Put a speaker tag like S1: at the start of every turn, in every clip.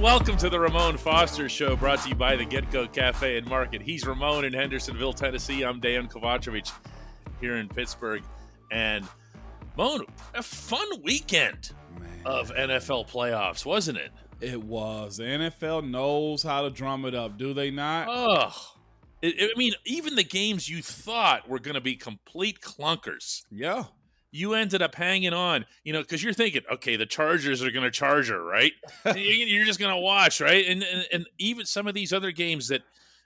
S1: and welcome to the Ramon Foster Show, brought to you by the GetGo Cafe and Market. He's Ramon in Hendersonville, Tennessee. I'm Dejan Kovacevic here in Pittsburgh. And Moan, a fun weekend
S2: Man.
S1: of NFL playoffs, wasn't it?
S2: It was. The NFL knows how to drum it up, do they not?
S1: Oh, I mean, even the games you thought were going to be complete clunkers,
S2: yeah.
S1: You ended up hanging on, you know, because you're thinking, okay, the Chargers are going to charge her, right? You- you're just going to watch, right? And, and and even some of these other games that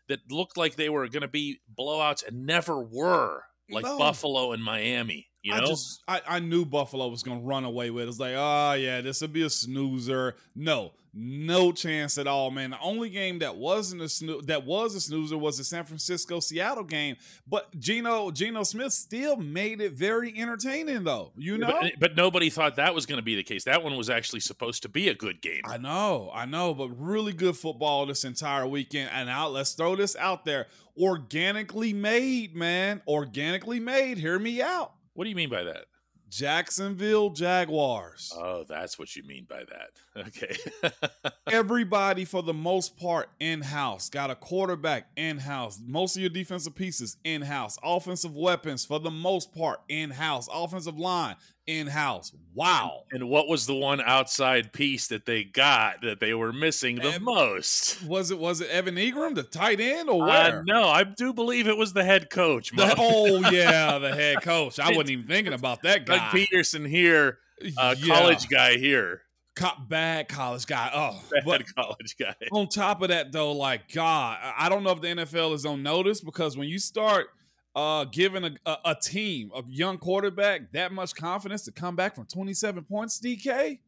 S1: that looked like they were going to be blowouts and never were, like
S2: No.
S1: Buffalo and Miami. You know,
S2: I just I, I knew Buffalo was gonna run away with it. It's like, oh yeah, this will be a snoozer. No, no chance at all, man. The only game that wasn't a snoo- that was a snoozer was the San Francisco Seattle game. But Geno Geno Smith still made it very entertaining though. You know?
S1: but, but nobody thought that was going to be the case. That one was actually supposed to be a good game.
S2: I know, I know, but really good football this entire weekend. And out, let's throw this out there. Organically made, man. Organically made. Hear me out.
S1: What do you mean by that?
S2: Jacksonville Jaguars.
S1: Oh, that's what you mean by that. Okay.
S2: Everybody, for the most part, in house. Got a quarterback in house. Most of your defensive pieces in house. Offensive weapons, for the most part, in house. Offensive line in house. Wow.
S1: and what was the one outside piece that they got that they were missing the
S2: Ev-
S1: most?
S2: Was it was it Evan Engram, the tight end, or
S1: Uh,
S2: where?
S1: no, I do believe it was the head coach.
S2: The- oh yeah, the head coach. I wasn't even thinking about that
S1: Doug
S2: guy.
S1: Pederson here, uh,
S2: Yeah.
S1: college guy here,
S2: Co- bad college guy. Oh,
S1: bad college guy.
S2: on top of that, though, like God, I don't know if the NFL is on notice because when you start uh, giving a, a, a team, a young quarterback, that much confidence to come back from 27 points, DK.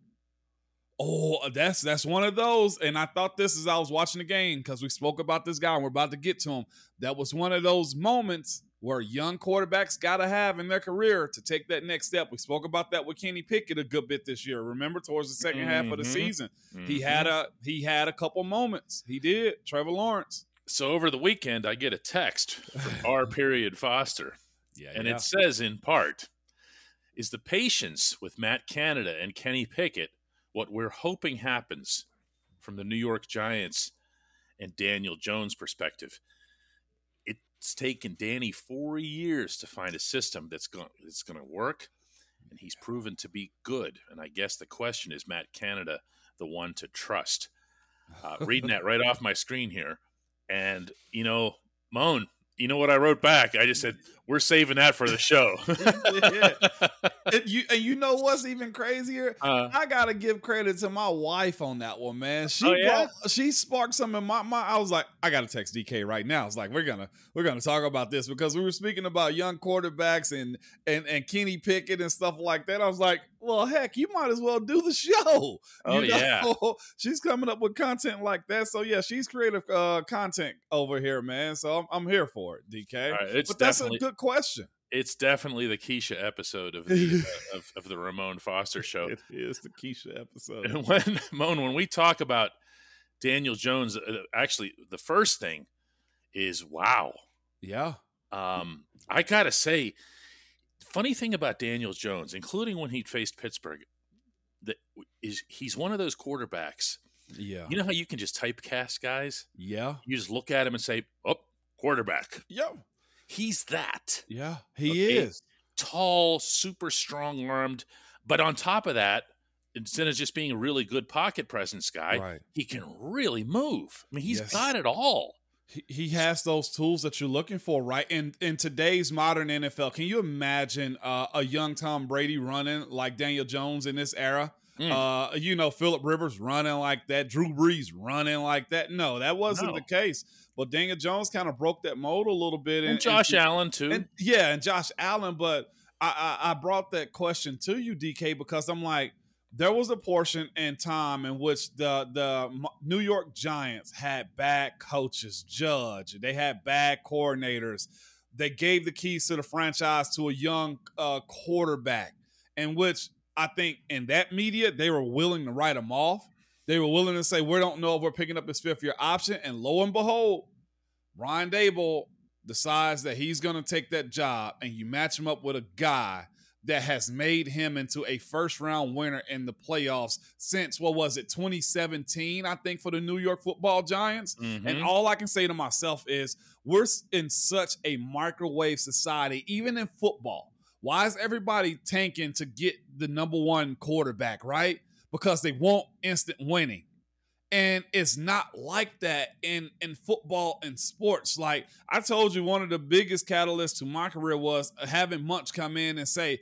S2: Oh, that's that's one of those. And I thought this as I was watching the game because we spoke about this guy and we're about to get to him. That was one of those moments where young quarterbacks got to have in their career to take that next step. We spoke about that with Kenny Pickett a good bit this year. Remember, towards the 2nd half of the
S1: Mhm.
S2: season, he
S1: Mhm.
S2: had a he had a couple moments. He did. Trevor Lawrence.
S1: So over the weekend, I get a text from R. Period Foster,
S2: Yeah,
S1: and it says in part, "Is the patience with Matt Canada and Kenny Pickett what we're hoping happens from the New York Giants and Daniel Jones' perspective?" It's taken Danny four years to find a system that's going that's going to work, and he's proven to be good. And I guess the question is, Matt Canada, the one to trust? Uh, reading that right off my screen here, and you know, Moan, you know what I wrote back? I just said we're saving that for the show.
S2: And you and you know what's even crazier?
S1: Uh,
S2: I gotta give credit to my wife on that one, man. She
S1: Oh, yeah?
S2: brought, she sparked something in my mind. I was like, I gotta text DK right now. It's like we're gonna we're gonna talk about this because we were speaking about young quarterbacks and and and Kenny Pickett and stuff like that. I was like, well, heck, you might as well do the show.
S1: Oh,
S2: You know?
S1: yeah.
S2: she's coming up with content like that. So yeah, she's creative uh, content over here, man. So I'm, I'm here for it, DK.
S1: right, it's
S2: but that's a good question.
S1: It's definitely the Kesha episode of the uh, of, of the Ramon Foster show.
S2: It is the Kesha episode.
S1: And when Moan, when we talk about Daniel Jones, uh, actually, the first thing is wow.
S2: Yeah.
S1: Um, I gotta say, funny thing about Daniel Jones, including when he faced Pittsburgh, that is he's one of those quarterbacks.
S2: Yeah.
S1: You know how you can just typecast guys?
S2: yeah.
S1: You just look at him and say, "Oh, quarterback."
S2: Yeah.
S1: He's that
S2: Yeah. He
S1: Okay.
S2: is.
S1: tall, super strong armed, but on top of that, instead of just being a really good pocket presence guy,
S2: Right.
S1: he can really move. I mean, he's
S2: Yes.
S1: got it all.
S2: He, he has those tools that you're looking for, right? In in today's modern NFL, can you imagine uh, a young Tom Brady running like Daniel Jones in this era?
S1: Mm.
S2: Uh, you know, Philip Rivers running like that, Drew Brees running like that. No, that wasn't
S1: No.
S2: the case. But Daniel Jones kind of broke that mold a little bit.
S1: And Josh Allen too.
S2: And, yeah, and Josh Allen. But I, I I brought that question to you, DK, because I'm like, there was a portion in time in which the the New York Giants had bad coaches, judge. They had bad coordinators. They gave the keys to the franchise to a young uh, quarterback, in which I think in that media they were willing to write him off. They were willing to say we don't know if we're picking up his fifth year option, and lo and behold, Brian Daboll decides that he's going to take that job, and you match him up with a guy that has made him into a first round winner in the playoffs since what was it 2017 I think for the New York Football Giants
S1: Mhm.
S2: and all I can say to myself is we're in such a microwave society even in football why is everybody tanking to get the number 1 quarterback right? Because they want instant winning. And it's not like that in in football and sports. Like i told you one of the biggest catalysts to my career was having munch come in and say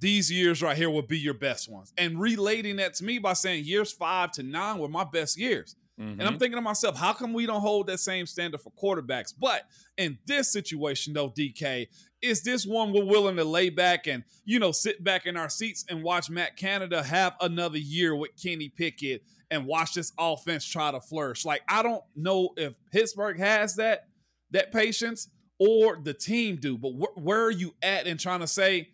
S2: these years right here will be your best ones. And relating that to me by saying years five to nine were my best years.
S1: Mhm.
S2: and i'm thinking to myself how come we don't hold that same standard for quarterbacks? But in this situation though dk is this one we're willing to lay back and you know sit back in our seats and watch matt canada have another year with kenny pickett and watch this offense try to flourish. Like I don't know if Pittsburgh has that that patience or the team do, but wh- where are you at in trying to say,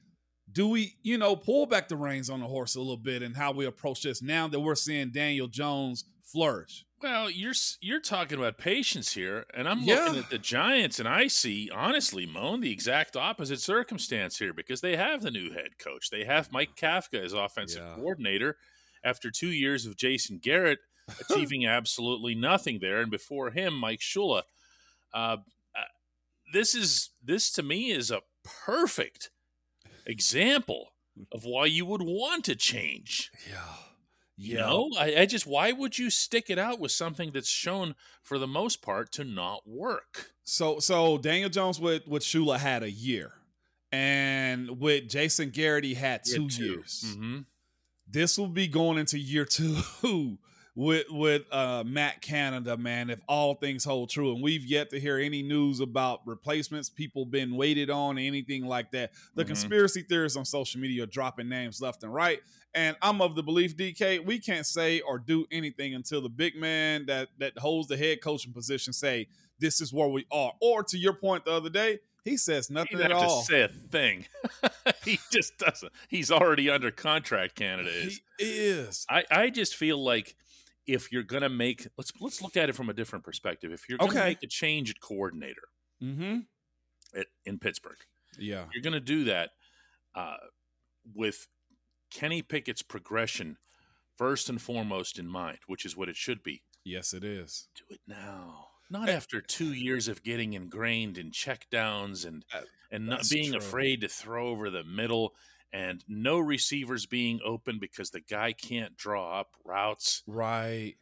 S2: do we, you know, pull back the reins on the horse a little bit and how we approach this now that we're seeing Daniel Jones flourish?
S1: Well, you're you're talking about patience here, and I'm
S2: Yeah.
S1: looking at the Giants, and I see honestly, Moan, the exact opposite circumstance here because they have the new head coach. They have Mike Kafka as offensive
S2: Yeah.
S1: coordinator after two years of Jason Garrett achieving absolutely nothing there, and before him, Mike Shula. Uh, uh, this is this to me is a perfect example of why you would want to change.
S2: Yeah.
S1: You know, I, I just why would you stick it out with something that's shown for the most part to not work?
S2: So so Daniel Jones with with Shula had a year. And with Jason Garrett, he had two years.
S1: hmm
S2: this will be going into year two with with uh Matt Canada, man, if all things hold true. And we've yet to hear any news about replacements, people been waited on, anything like that. The
S1: Mhm.
S2: conspiracy theorists on social media are dropping names left and right. And I'm of the belief, DK, we can't say or do anything until the big man that that holds the head coaching position say this is where we are. Or to your point the other day, he says nothing
S1: doesn't
S2: at all.
S1: say a thing. he just doesn't. He's already under contract. Canada is.
S2: He is.
S1: I, I just feel like if you're gonna make let's let's look at it from a different perspective. If you're gonna
S2: Okay.
S1: make a change at coordinator
S2: Mm-hmm.
S1: at, in Pittsburgh,
S2: Yeah.
S1: you're gonna do that uh, with Kenny Pickett's progression first and foremost in mind, which is what it should be.
S2: Yes, it is.
S1: do it now. Not after two years of getting ingrained in check downs and
S2: Uh,
S1: and not being
S2: true.
S1: afraid to throw over the middle and no receivers being open because the guy can't draw up routes.
S2: Right.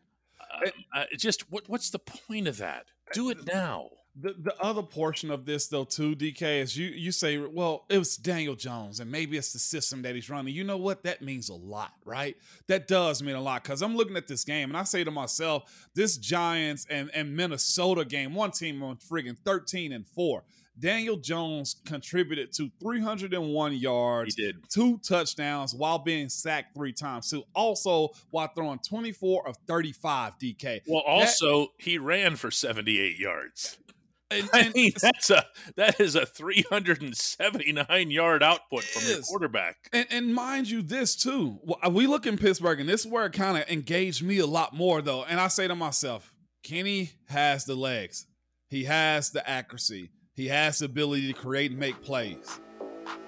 S1: Um, uh, just what what's the point of that? Do it now.
S2: The the other portion of this though too, DK, is you you say, well, it was Daniel Jones, and maybe it's the system that he's running. You know what? That means a lot, right? That does mean a lot because I'm looking at this game and I say to myself, this Giants and, and Minnesota game, one team on friggin' 13 and 4. Daniel Jones contributed to 301
S1: He
S2: yards, two touchdowns while being sacked three times too. Also, while throwing 24 of 35 DK.
S1: Well, also he ran for 78 yards.
S2: And,
S1: I mean, that's a that is a 379 yard output from
S2: is.
S1: quarterback.
S2: And, and mind you, this too. Uh, we look in Pittsburgh, and this is where it kind of engaged me a lot more, though. And I say to myself, Kenny has the legs, he has the accuracy, he has the ability to create and make plays.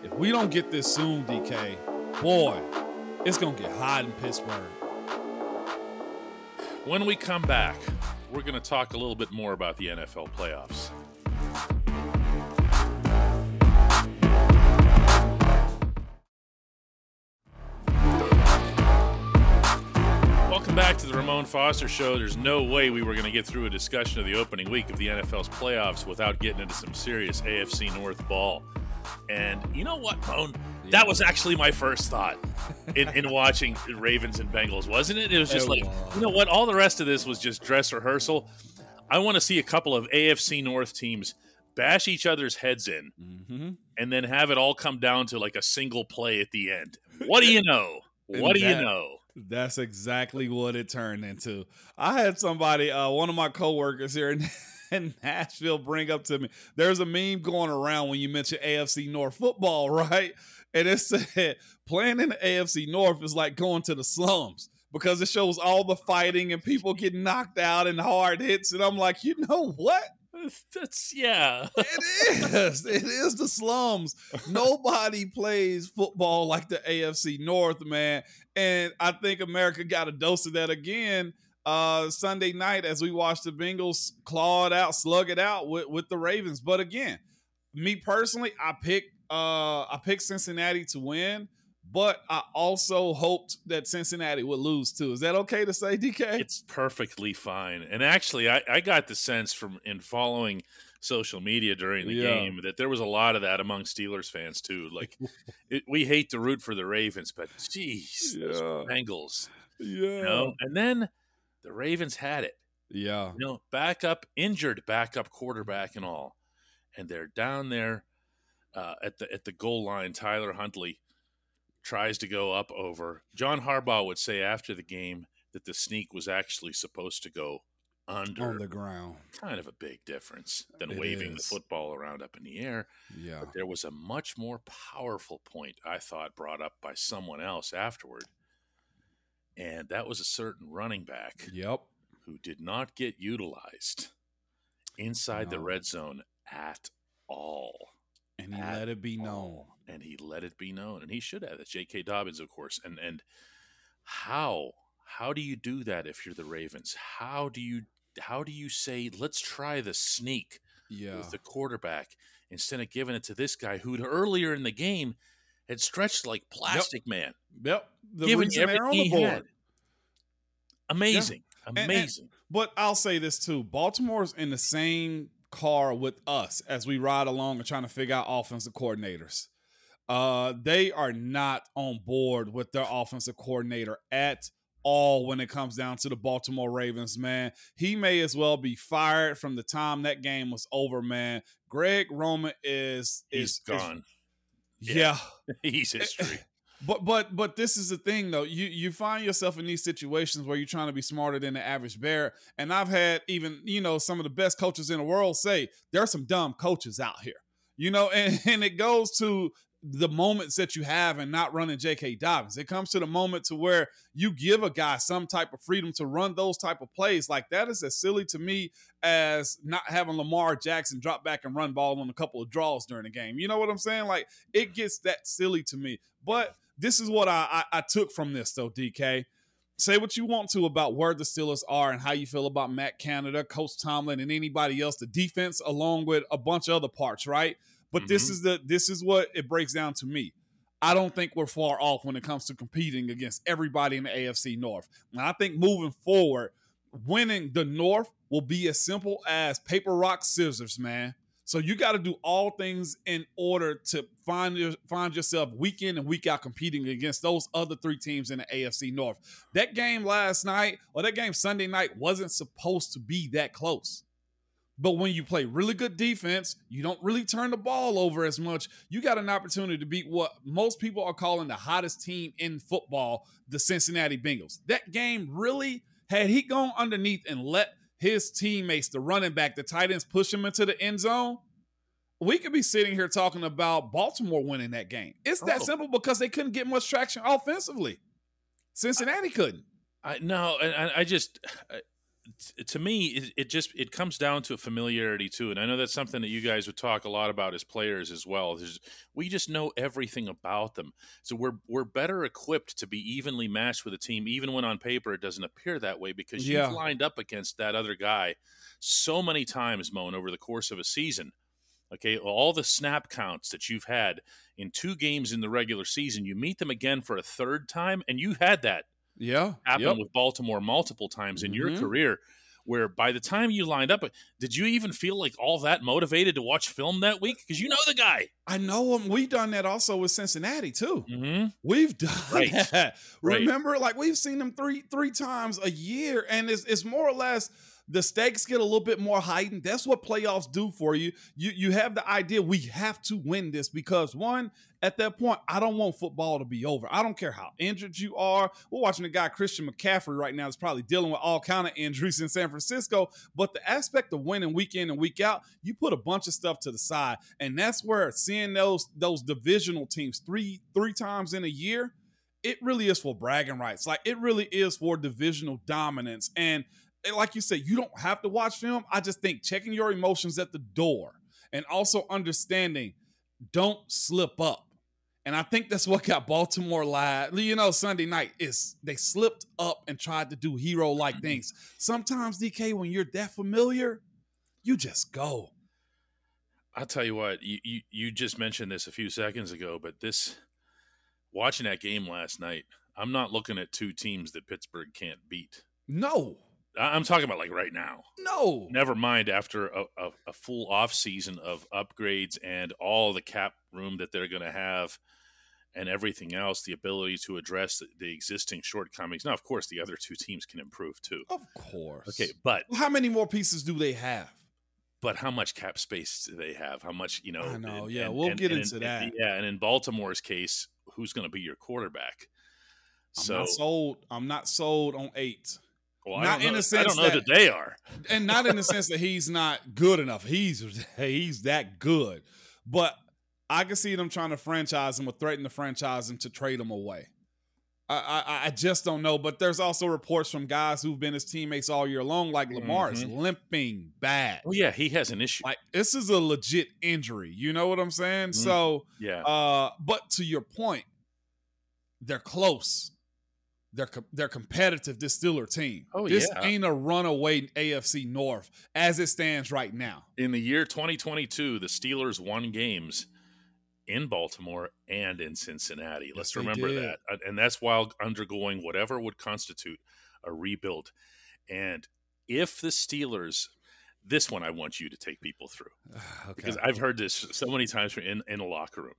S2: If we don't get this soon, DK, boy, it's gonna get hot in Pittsburgh.
S1: When we come back, we're going to talk a little bit more about the NFL playoffs. Ramon Foster Show. There's no way we were going to get through a discussion of the opening week of the NFL's playoffs without getting into some serious AFC North ball. And you know what, Moan? That was actually my first thought in, in watching Ravens and Bengals, wasn't it? It was just like, you know what? All the rest of this was just dress rehearsal. I want to see a couple of AFC North teams bash each other's heads in
S2: Mm-hmm.
S1: and then have it all come down to like a single play at the end. What do you know? What do you know?
S2: That's exactly what it turned into. I had somebody, uh, one of my coworkers here in, in Nashville, bring up to me. There's a meme going around when you mention AFC North football, right? And it said playing in the AFC North is like going to the slums because it shows all the fighting and people getting knocked out and hard hits. And I'm like, you know what?
S1: That's yeah.
S2: it is. It is the slums. Nobody plays football like the AFC North, man. And I think America got a dose of that again uh Sunday night as we watched the Bengals claw it out, slug it out with, with the Ravens. But again, me personally, I pick uh I pick Cincinnati to win but I also hoped that Cincinnati would lose too. Is that okay to say, DK?
S1: It's perfectly fine. And actually, I, I got the sense from in following social media during the yeah. game that there was a lot of that among Steelers fans too. Like, it, we hate to root for the Ravens, but geez, yeah. Bengals.
S2: Yeah.
S1: You know? And then the Ravens had it.
S2: Yeah.
S1: You know, backup, injured backup quarterback and all. And they're down there uh, at the at the goal line. Tyler Huntley tries to go up over. John Harbaugh would say after the game that the sneak was actually supposed to go under
S2: on the ground.
S1: Kind of a big difference than it waving is. the football around up in the air.
S2: Yeah.
S1: But there was a much more powerful point I thought brought up by someone else afterward. And that was a certain running back.
S2: Yep.
S1: Who did not get utilized inside no. the red zone at all.
S2: And he let it be known.
S1: And he let it be known, and he should have. That's J.K. Dobbins, of course. And and how how do you do that if you're the Ravens? How do you how do you say let's try the sneak
S2: yeah.
S1: with the quarterback instead of giving it to this guy who earlier in the game had stretched like plastic
S2: yep.
S1: man.
S2: Yep,
S1: the giving everything he board. had. Amazing, yeah. amazing.
S2: And, and, but I'll say this too: Baltimore's in the same car with us as we ride along and trying to figure out offensive coordinators. Uh, they are not on board with their offensive coordinator at all when it comes down to the Baltimore Ravens, man. He may as well be fired from the time that game was over, man. Greg Roman is
S1: is gone.
S2: Is, yeah.
S1: yeah. he's history.
S2: But but but this is the thing though. You you find yourself in these situations where you're trying to be smarter than the average bear. And I've had even, you know, some of the best coaches in the world say there are some dumb coaches out here. You know, and, and it goes to the moments that you have and not running J.K. Dobbins. It comes to the moment to where you give a guy some type of freedom to run those type of plays. Like that is as silly to me as not having Lamar Jackson drop back and run ball on a couple of draws during the game. You know what I'm saying? Like it gets that silly to me. But this is what I, I, I took from this though, DK. Say what you want to about where the Steelers are and how you feel about Matt Canada, Coach Tomlin, and anybody else, the defense, along with a bunch of other parts, right? But mm-hmm. this is the this is what it breaks down to me. I don't think we're far off when it comes to competing against everybody in the AFC North. And I think moving forward, winning the North will be as simple as paper, rock, scissors, man. So you got to do all things in order to find your, find yourself week in and week out competing against those other three teams in the AFC North. That game last night or that game Sunday night wasn't supposed to be that close. But when you play really good defense, you don't really turn the ball over as much. You got an opportunity to beat what most people are calling the hottest team in football, the Cincinnati Bengals. That game really, had he gone underneath and let his teammates, the running back, the tight ends, push him into the end zone, we could be sitting here talking about Baltimore winning that game. It's that oh. simple because they couldn't get much traction offensively. Cincinnati couldn't.
S1: I no, and I, I just to me it, it, just it comes down to a familiarity too and i know that's something that you guys would talk a lot about as players as well There's, we just know everything about them. So we're we're better equipped to be evenly matched with a team even when on paper it doesn't appear that way because you've lined up against that other guy so many times moan over the course of a season. Okay all the snap counts that you've had in two games in the regular season you meet them again for a third time and you had that
S2: yeah,
S1: happened yep. with Baltimore multiple times in mm-hmm. your career. Where by the time you lined up, did you even feel like all that motivated to watch film that week? Because you know the guy.
S2: I know him. We've done that also with Cincinnati too.
S1: Mm-hmm.
S2: We've done right. that. Right. Remember, like we've seen them three three times a year, and it's it's more or less the stakes get a little bit more heightened. That's what playoffs do for you. You you have the idea we have to win this because one, at that point, I don't want football to be over. I don't care how injured you are. We're watching a guy Christian McCaffrey right now is probably dealing with all kind of injuries in San Francisco. But the aspect of winning week in and week out, you put a bunch of stuff to the side, and that's where seeing those those divisional teams three three times in a year, it really is for bragging rights. Like it really is for divisional dominance and like you said, you don't have to watch film. I just think checking your emotions at the door and also understanding don't slip up. And I think that's what got Baltimore live. You know, Sunday night is they slipped up and tried to do hero like mm-hmm. things. Sometimes, DK, when you're that familiar, you just go.
S1: I'll tell you what, you, you, you just mentioned this a few seconds ago, but this watching that game last night, I'm not looking at two teams that Pittsburgh can't beat.
S2: No.
S1: I'm talking about like right now.
S2: No.
S1: Never mind after a, a, a full off season of upgrades and all the cap room that they're going to have and everything else, the ability to address the, the, existing shortcomings. Now, of course, the other two teams can improve too.
S2: Of course.
S1: Okay, but
S2: how many more pieces do they have?
S1: But how much cap space do they have? How much, you know?
S2: I know. And, yeah, and, we'll and, get into that.
S1: yeah, and in Baltimore's case, who's going to be your quarterback?
S2: I'm so, not sold. I'm not sold on eight.
S1: Well, not in the sense I don't know that, that, they are,
S2: and not in the sense that he's not good enough. He's he's that good, but I can see them trying to franchise him or threaten to franchise him to trade him away. I, I, I just don't know, but there's also reports from guys who've been his teammates all year long, like Lamar mm-hmm. is limping bad.
S1: Oh yeah, he has an issue.
S2: Like this is a legit injury. You know what I'm saying? Mm-hmm. So
S1: yeah.
S2: Uh, but to your point, they're close they're they're competitive. This Steeler team.
S1: Oh
S2: this
S1: yeah.
S2: ain't a runaway AFC North as it stands right now.
S1: In the year 2022, the Steelers won games in Baltimore and in Cincinnati. Let's remember that, and that's while undergoing whatever would constitute a rebuild. And if the Steelers, this one I want you to take people through okay. because I've heard this so many times in in a locker room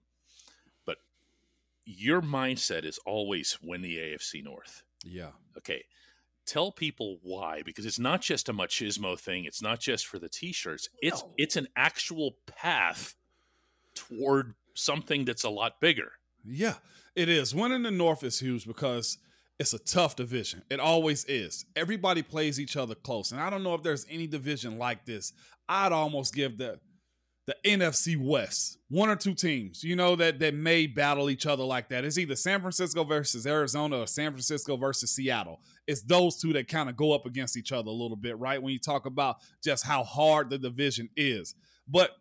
S1: your mindset is always win the AFC North.
S2: Yeah.
S1: Okay. Tell people why, because it's not just a machismo thing. It's not just for the t-shirts. It's no. it's an actual path toward something that's a lot bigger.
S2: Yeah, it is. Winning the North is huge because it's a tough division. It always is. Everybody plays each other close, and I don't know if there's any division like this. I'd almost give the the NFC West, one or two teams, you know, that that may battle each other like that. It's either San Francisco versus Arizona or San Francisco versus Seattle. It's those two that kind of go up against each other a little bit, right? When you talk about just how hard the division is. But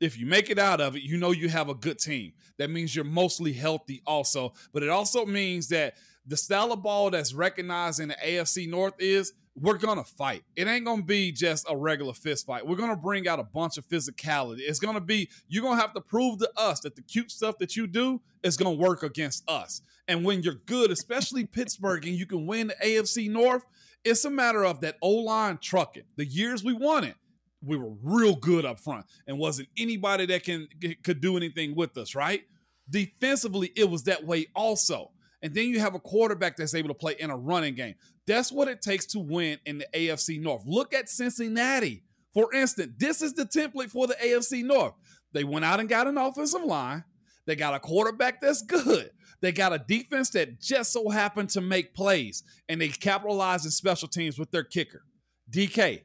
S2: if you make it out of it, you know you have a good team. That means you're mostly healthy also. But it also means that the style of ball that's recognized in the AFC North is we're gonna fight. It ain't gonna be just a regular fist fight. We're gonna bring out a bunch of physicality. It's gonna be you're gonna have to prove to us that the cute stuff that you do is gonna work against us. And when you're good, especially Pittsburgh, and you can win the AFC North, it's a matter of that O line trucking. The years we won it, we were real good up front, and wasn't anybody that can could do anything with us. Right? Defensively, it was that way also. And then you have a quarterback that's able to play in a running game. That's what it takes to win in the AFC North. Look at Cincinnati. For instance, this is the template for the AFC North. They went out and got an offensive line. They got a quarterback that's good. They got a defense that just so happened to make plays, and they capitalized in special teams with their kicker. DK,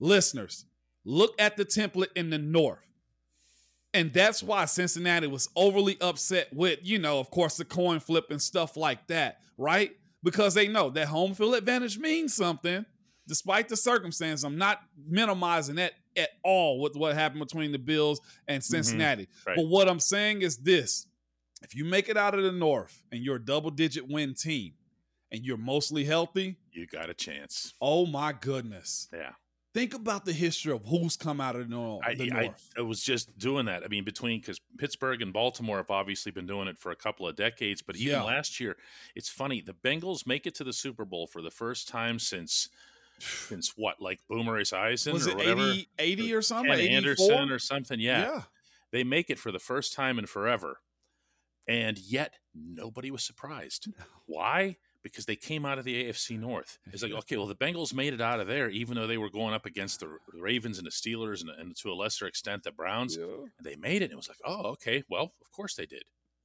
S2: listeners, look at the template in the North. And that's why Cincinnati was overly upset with, you know, of course, the coin flip and stuff like that, right? Because they know that home field advantage means something, despite the circumstance. I'm not minimizing that at all with what happened between the Bills and mm-hmm. Cincinnati. Mm-hmm. Right. But what I'm saying is this if you make it out of the North and you're a double digit win team and you're mostly healthy,
S1: you got a chance.
S2: Oh my goodness.
S1: Yeah.
S2: Think about the history of who's come out of the, North. I, I,
S1: I was just doing that. I mean, between because Pittsburgh and Baltimore have obviously been doing it for a couple of decades, but even yeah. last year, it's funny. The Bengals make it to the Super Bowl for the first time since since what, like Boomer Esiason
S2: was
S1: or
S2: it
S1: whatever,
S2: 80, 80 or something,
S1: Ken Anderson or something. Yeah. yeah, they make it for the first time in forever, and yet nobody was surprised. Why? Because they came out of the AFC North. It's like, okay, well, the Bengals made it out of there, even though they were going up against the Ravens and the Steelers and, and to a lesser extent the Browns. Yeah. they made it. And it was like, oh, okay, well, of course they did.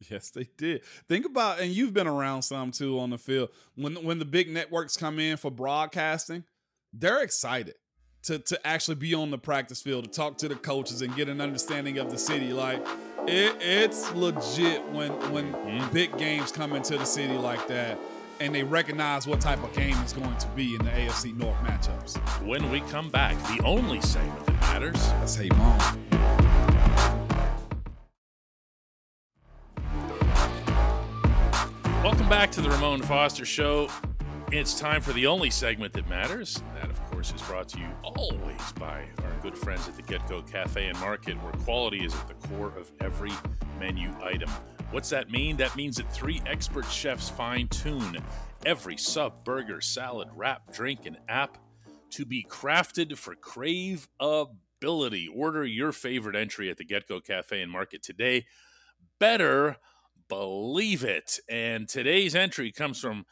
S2: Yes, they did. Think about, and you've been around some too on the field. When when the big networks come in for broadcasting, they're excited to to actually be on the practice field to talk to the coaches and get an understanding of the city. Like it, it's legit when when mm-hmm. big games come into the city like that and they recognize what type of game it's going to be in the AFC North matchups.
S1: When we come back, the only segment that matters.
S2: That's Hey Mom.
S1: Welcome back to the Ramon Foster Show. It's time for the only segment that matters. That, of course, is brought to you always by our good friends at the Get Go Cafe and Market, where quality is at the core of every menu item. What's that mean? That means that three expert chefs fine tune every sub, burger, salad, wrap, drink, and app to be crafted for crave ability. Order your favorite entry at the Get Go Cafe and Market today. Better believe it. And today's entry comes from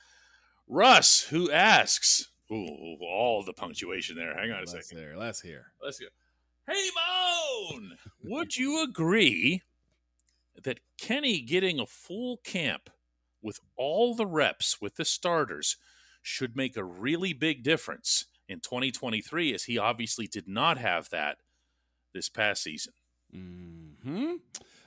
S1: Russ, who asks, Ooh, all the punctuation there. Hang on a
S2: Let's
S1: second.
S2: hear. Let's hear.
S1: Let's go. Hey, Bone! Would you agree that Kenny getting a full camp with all the reps with the starters should make a really big difference in 2023, as he obviously did not have that this past season?
S2: Hmm.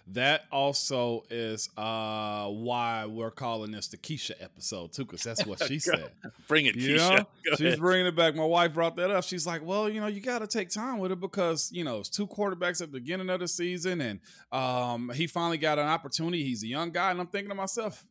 S2: That also is uh why we're calling this the Kesha episode too, because that's what she said.
S1: Bring it,
S2: You
S1: Kesha.
S2: she's
S1: ahead.
S2: bringing it back. My wife brought that up. She's like, "Well, you know, you got to take time with it because you know it's two quarterbacks at the beginning of the season, and um, he finally got an opportunity. He's a young guy, and I'm thinking to myself."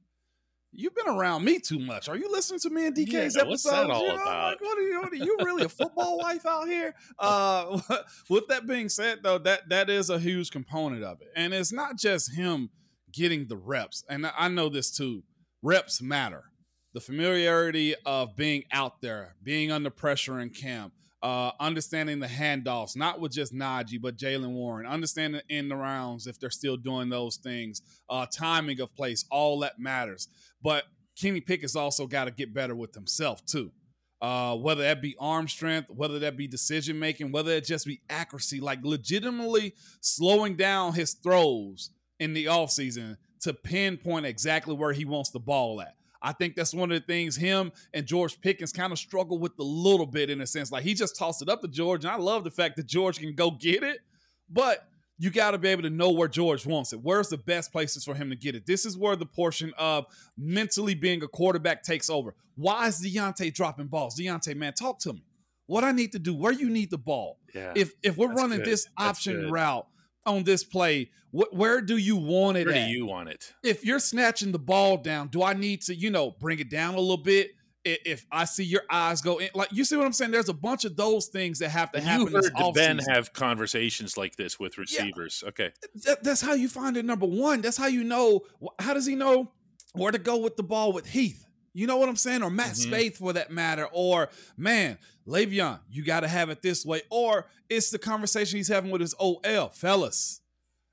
S2: You've been around me too much. Are you listening to me in DK's
S1: Yeah,
S2: episodes?
S1: what's that all
S2: you know,
S1: about?
S2: Like, what are you? What are you really a football wife out here? Uh, with that being said, though, that that is a huge component of it, and it's not just him getting the reps. And I know this too. Reps matter the familiarity of being out there, being under pressure in camp, uh, understanding the handoffs, not with just Najee, but Jaylen Warren, understanding in the rounds if they're still doing those things, uh, timing of place, all that matters. But Kenny Pickett's also got to get better with himself too. Uh, whether that be arm strength, whether that be decision making, whether it just be accuracy, like legitimately slowing down his throws in the offseason to pinpoint exactly where he wants the ball at. I think that's one of the things him and George Pickens kind of struggle with a little bit in a sense. Like he just tossed it up to George, and I love the fact that George can go get it, but you got to be able to know where George wants it. Where's the best places for him to get it? This is where the portion of mentally being a quarterback takes over. Why is Diontae dropping balls? Diontae, man, talk to me. What I need to do, where you need the ball.
S1: Yeah.
S2: If if we're running
S1: good.
S2: this option route on this play, wh- where do you want it
S1: Where do you want it?
S2: if you're snatching the ball down, do I need to, you know, bring it down a little bit? If I see your eyes go in, like you see what I'm saying? There's a bunch of those things that have to
S1: You
S2: happen. this
S1: heard Ben have conversations like this with receivers. Okay.
S2: That- that's how you find it. Number one, that's how you know. How does he know where to go with the ball with Heath? You know what I'm saying? Or Matt
S1: Mhm.
S2: Spaeth for that matter. Or man, Le'Veon, you got to have it this way. Or it's the conversation he's having with his OL fellas.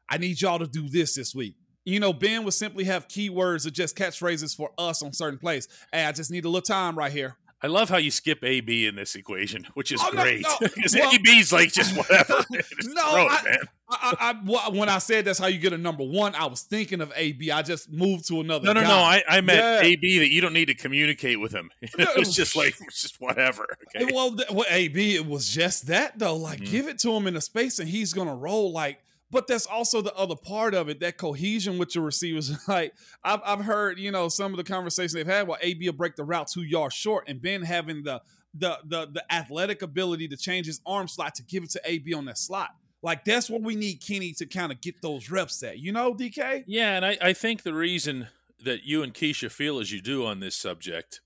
S2: I need y'all to do this this week. You know, Ben would simply have keywords or just catchphrases for us on certain plays. Hey, I just need a little time right here.
S1: I love how you skip AB in this equation, which is
S2: Oh, no,
S1: great.
S2: no.
S1: Because
S2: Well-
S1: AB's like just whatever. Just
S2: No,
S1: it,
S2: I-
S1: man.
S2: I, I, when I said that's how you get a number one, I was thinking of AB. I just moved to another.
S1: No, no,
S2: guy.
S1: no. I, I meant
S2: Yeah.
S1: AB that you don't need to communicate with him. it's just like it's just whatever. Okay.
S2: Well, th- well, AB, it was just that though. Like,
S1: Mhm.
S2: give it to him in a space, and he's gonna roll. Like, but that's also the other part of it. That cohesion with your receivers. Like, I've I've heard you know some of the conversations they've had. Well, AB will break the route two yards short, and Ben having the the the the athletic ability to change his arm slot to give it to AB on that slot. Like, that's what we need Kenny to kind of get those reps at. You know, DK.
S1: Yeah, and I, I think the reason that you and Kesha feel as you do on this subject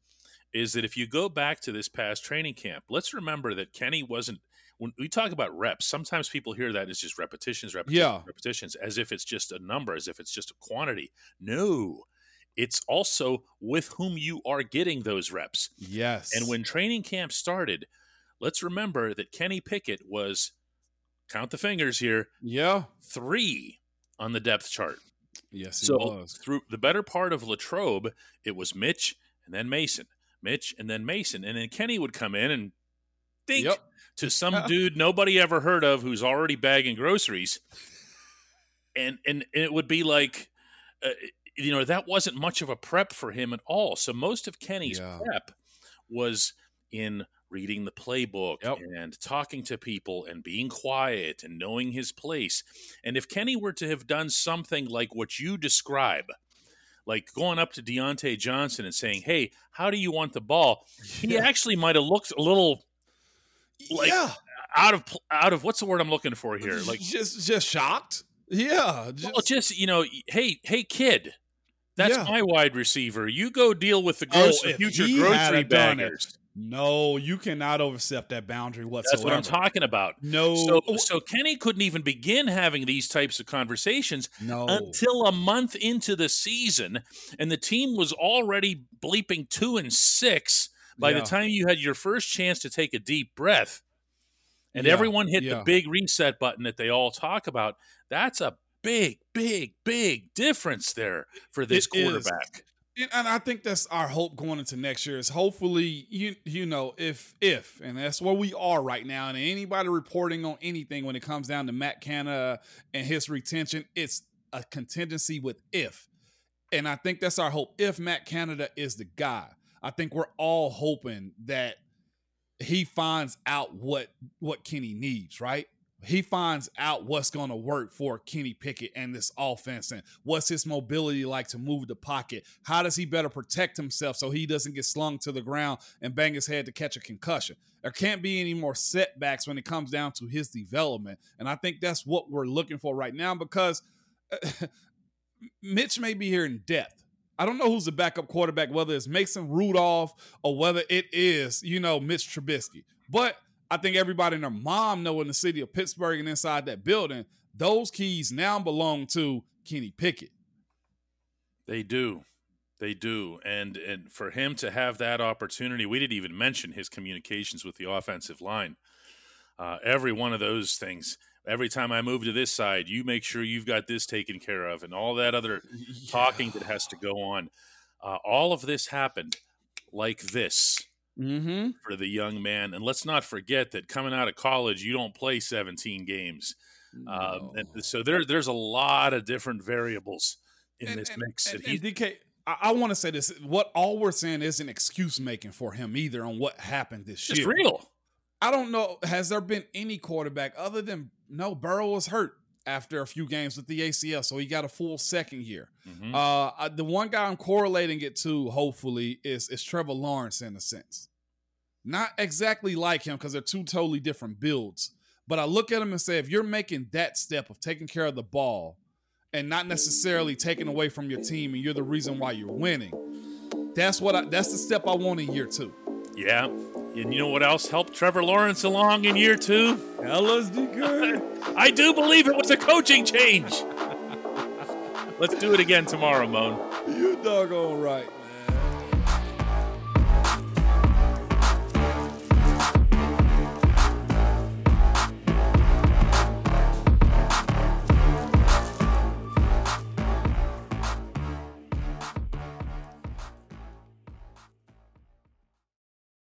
S1: is that if you go back to this past training camp, let's remember that Kenny wasn't. When we talk about reps, sometimes people hear that as just repetitions, repetitions,
S2: Yeah.
S1: repetitions, as if it's just a number, as if it's just a quantity. No, it's also with whom you are getting those reps.
S2: Yes.
S1: And when training camp started, let's remember that Kenny Pickett was, count the fingers here,
S2: yeah,
S1: three on the depth chart.
S2: yes,
S1: So
S2: was.
S1: through the better part of Latrobe, it was Mitch and then Mason, Mitch and then Mason, and then Kenny would come in and think
S2: Yep.
S1: to some dude nobody ever heard of who's already bagging groceries, and and, and it would be like, uh, you know, that wasn't much of a prep for him at all. So most of Kenny's
S2: Yeah.
S1: prep was in reading the playbook
S2: Yep.
S1: and talking to people and being quiet and knowing his place. And if Kenny were to have done something like what you describe, like going up to Diontae Johnson and saying, "Hey, how do you want the ball?" He
S2: Yeah.
S1: actually might have looked a little like
S2: yeah,
S1: out of out of what's the word I'm looking for here? Like,
S2: just just shocked. Yeah, just,
S1: well, just you know, hey, hey, kid, that's
S2: Yeah.
S1: my wide receiver. You go deal with the
S2: Oh,
S1: gross
S2: if
S1: future grocery
S2: had've done it,
S1: baggers.
S2: no, you cannot overstep that boundary whatsoever.
S1: That's what I'm talking about.
S2: No,
S1: So,
S2: oh,
S1: so Kenny couldn't even begin having these types of conversations
S2: no,
S1: until a month into the season, and the team was already bleeping two and six by
S2: Yeah.
S1: the time you had your first chance to take a deep breath. And
S2: Yeah,
S1: everyone hit
S2: yeah.
S1: the big reset button that they all talk about. That's a big, big, big difference there for this
S2: It is.
S1: quarterback.
S2: And, and I think that's our hope going into next year is hopefully you you know if if and that's where we are right now and anybody reporting on anything when it comes down to Matt Canada and his retention it's a contingency with if and I think that's our hope if Matt Canada is the guy I think we're all hoping that he finds out what what Kenny needs right he finds out what's going to work for Kenny Pickett and this offense and what's his mobility like to move the pocket. How does he better protect himself so he doesn't get slung to the ground and bang his head to catch a concussion? There can't be any more setbacks when it comes down to his development. And I think that's what we're looking for right now because Mitch may be here in depth. I don't know who's the backup quarterback, whether it's Mason Rudolph or whether it is, you know, Mitch Trubisky. But I think everybody and their mom know in the city of Pittsburgh and inside that building, those keys now belong to Kenny Pickett.
S1: They do. They do. And and for him to have that opportunity, we didn't even mention his communications with the offensive line. Uh, every one of those things. Every time I move to this side, you make sure you've got this taken care of, and all that other talking that has to go on. Uh, all of this happened like this
S2: Mm-hmm.
S1: for the young man. And let's not forget that coming out of college, you don't play 17 games. Um, and so there, there's a lot of different variables in
S2: And-
S1: this
S2: and-
S1: mix.
S2: And,
S1: that he,
S2: and DK, I, I want to say this: what all we're saying isn't excuse making for him either on what happened this
S1: it's
S2: year.
S1: It's real.
S2: I don't know. Has there been any quarterback other than no? Burrow was hurt after a few games with the ACL, so he got a full second year.
S1: Mhm.
S2: Uh, the one guy I'm correlating it to, hopefully, is is Trevor Lawrence in a sense. Not exactly like him because they're two totally different builds. But I look at him and say, if you're making that step of taking care of the ball and not necessarily taking away from your team, and you're the reason why you're winning, that's what I, that's the step I want in year two.
S1: Yeah. And you know what else helped Trevor Lawrence along in year two?
S2: LSD good.
S1: I do believe it was a coaching change. Let's do it again tomorrow, Moan.
S2: You doggone right.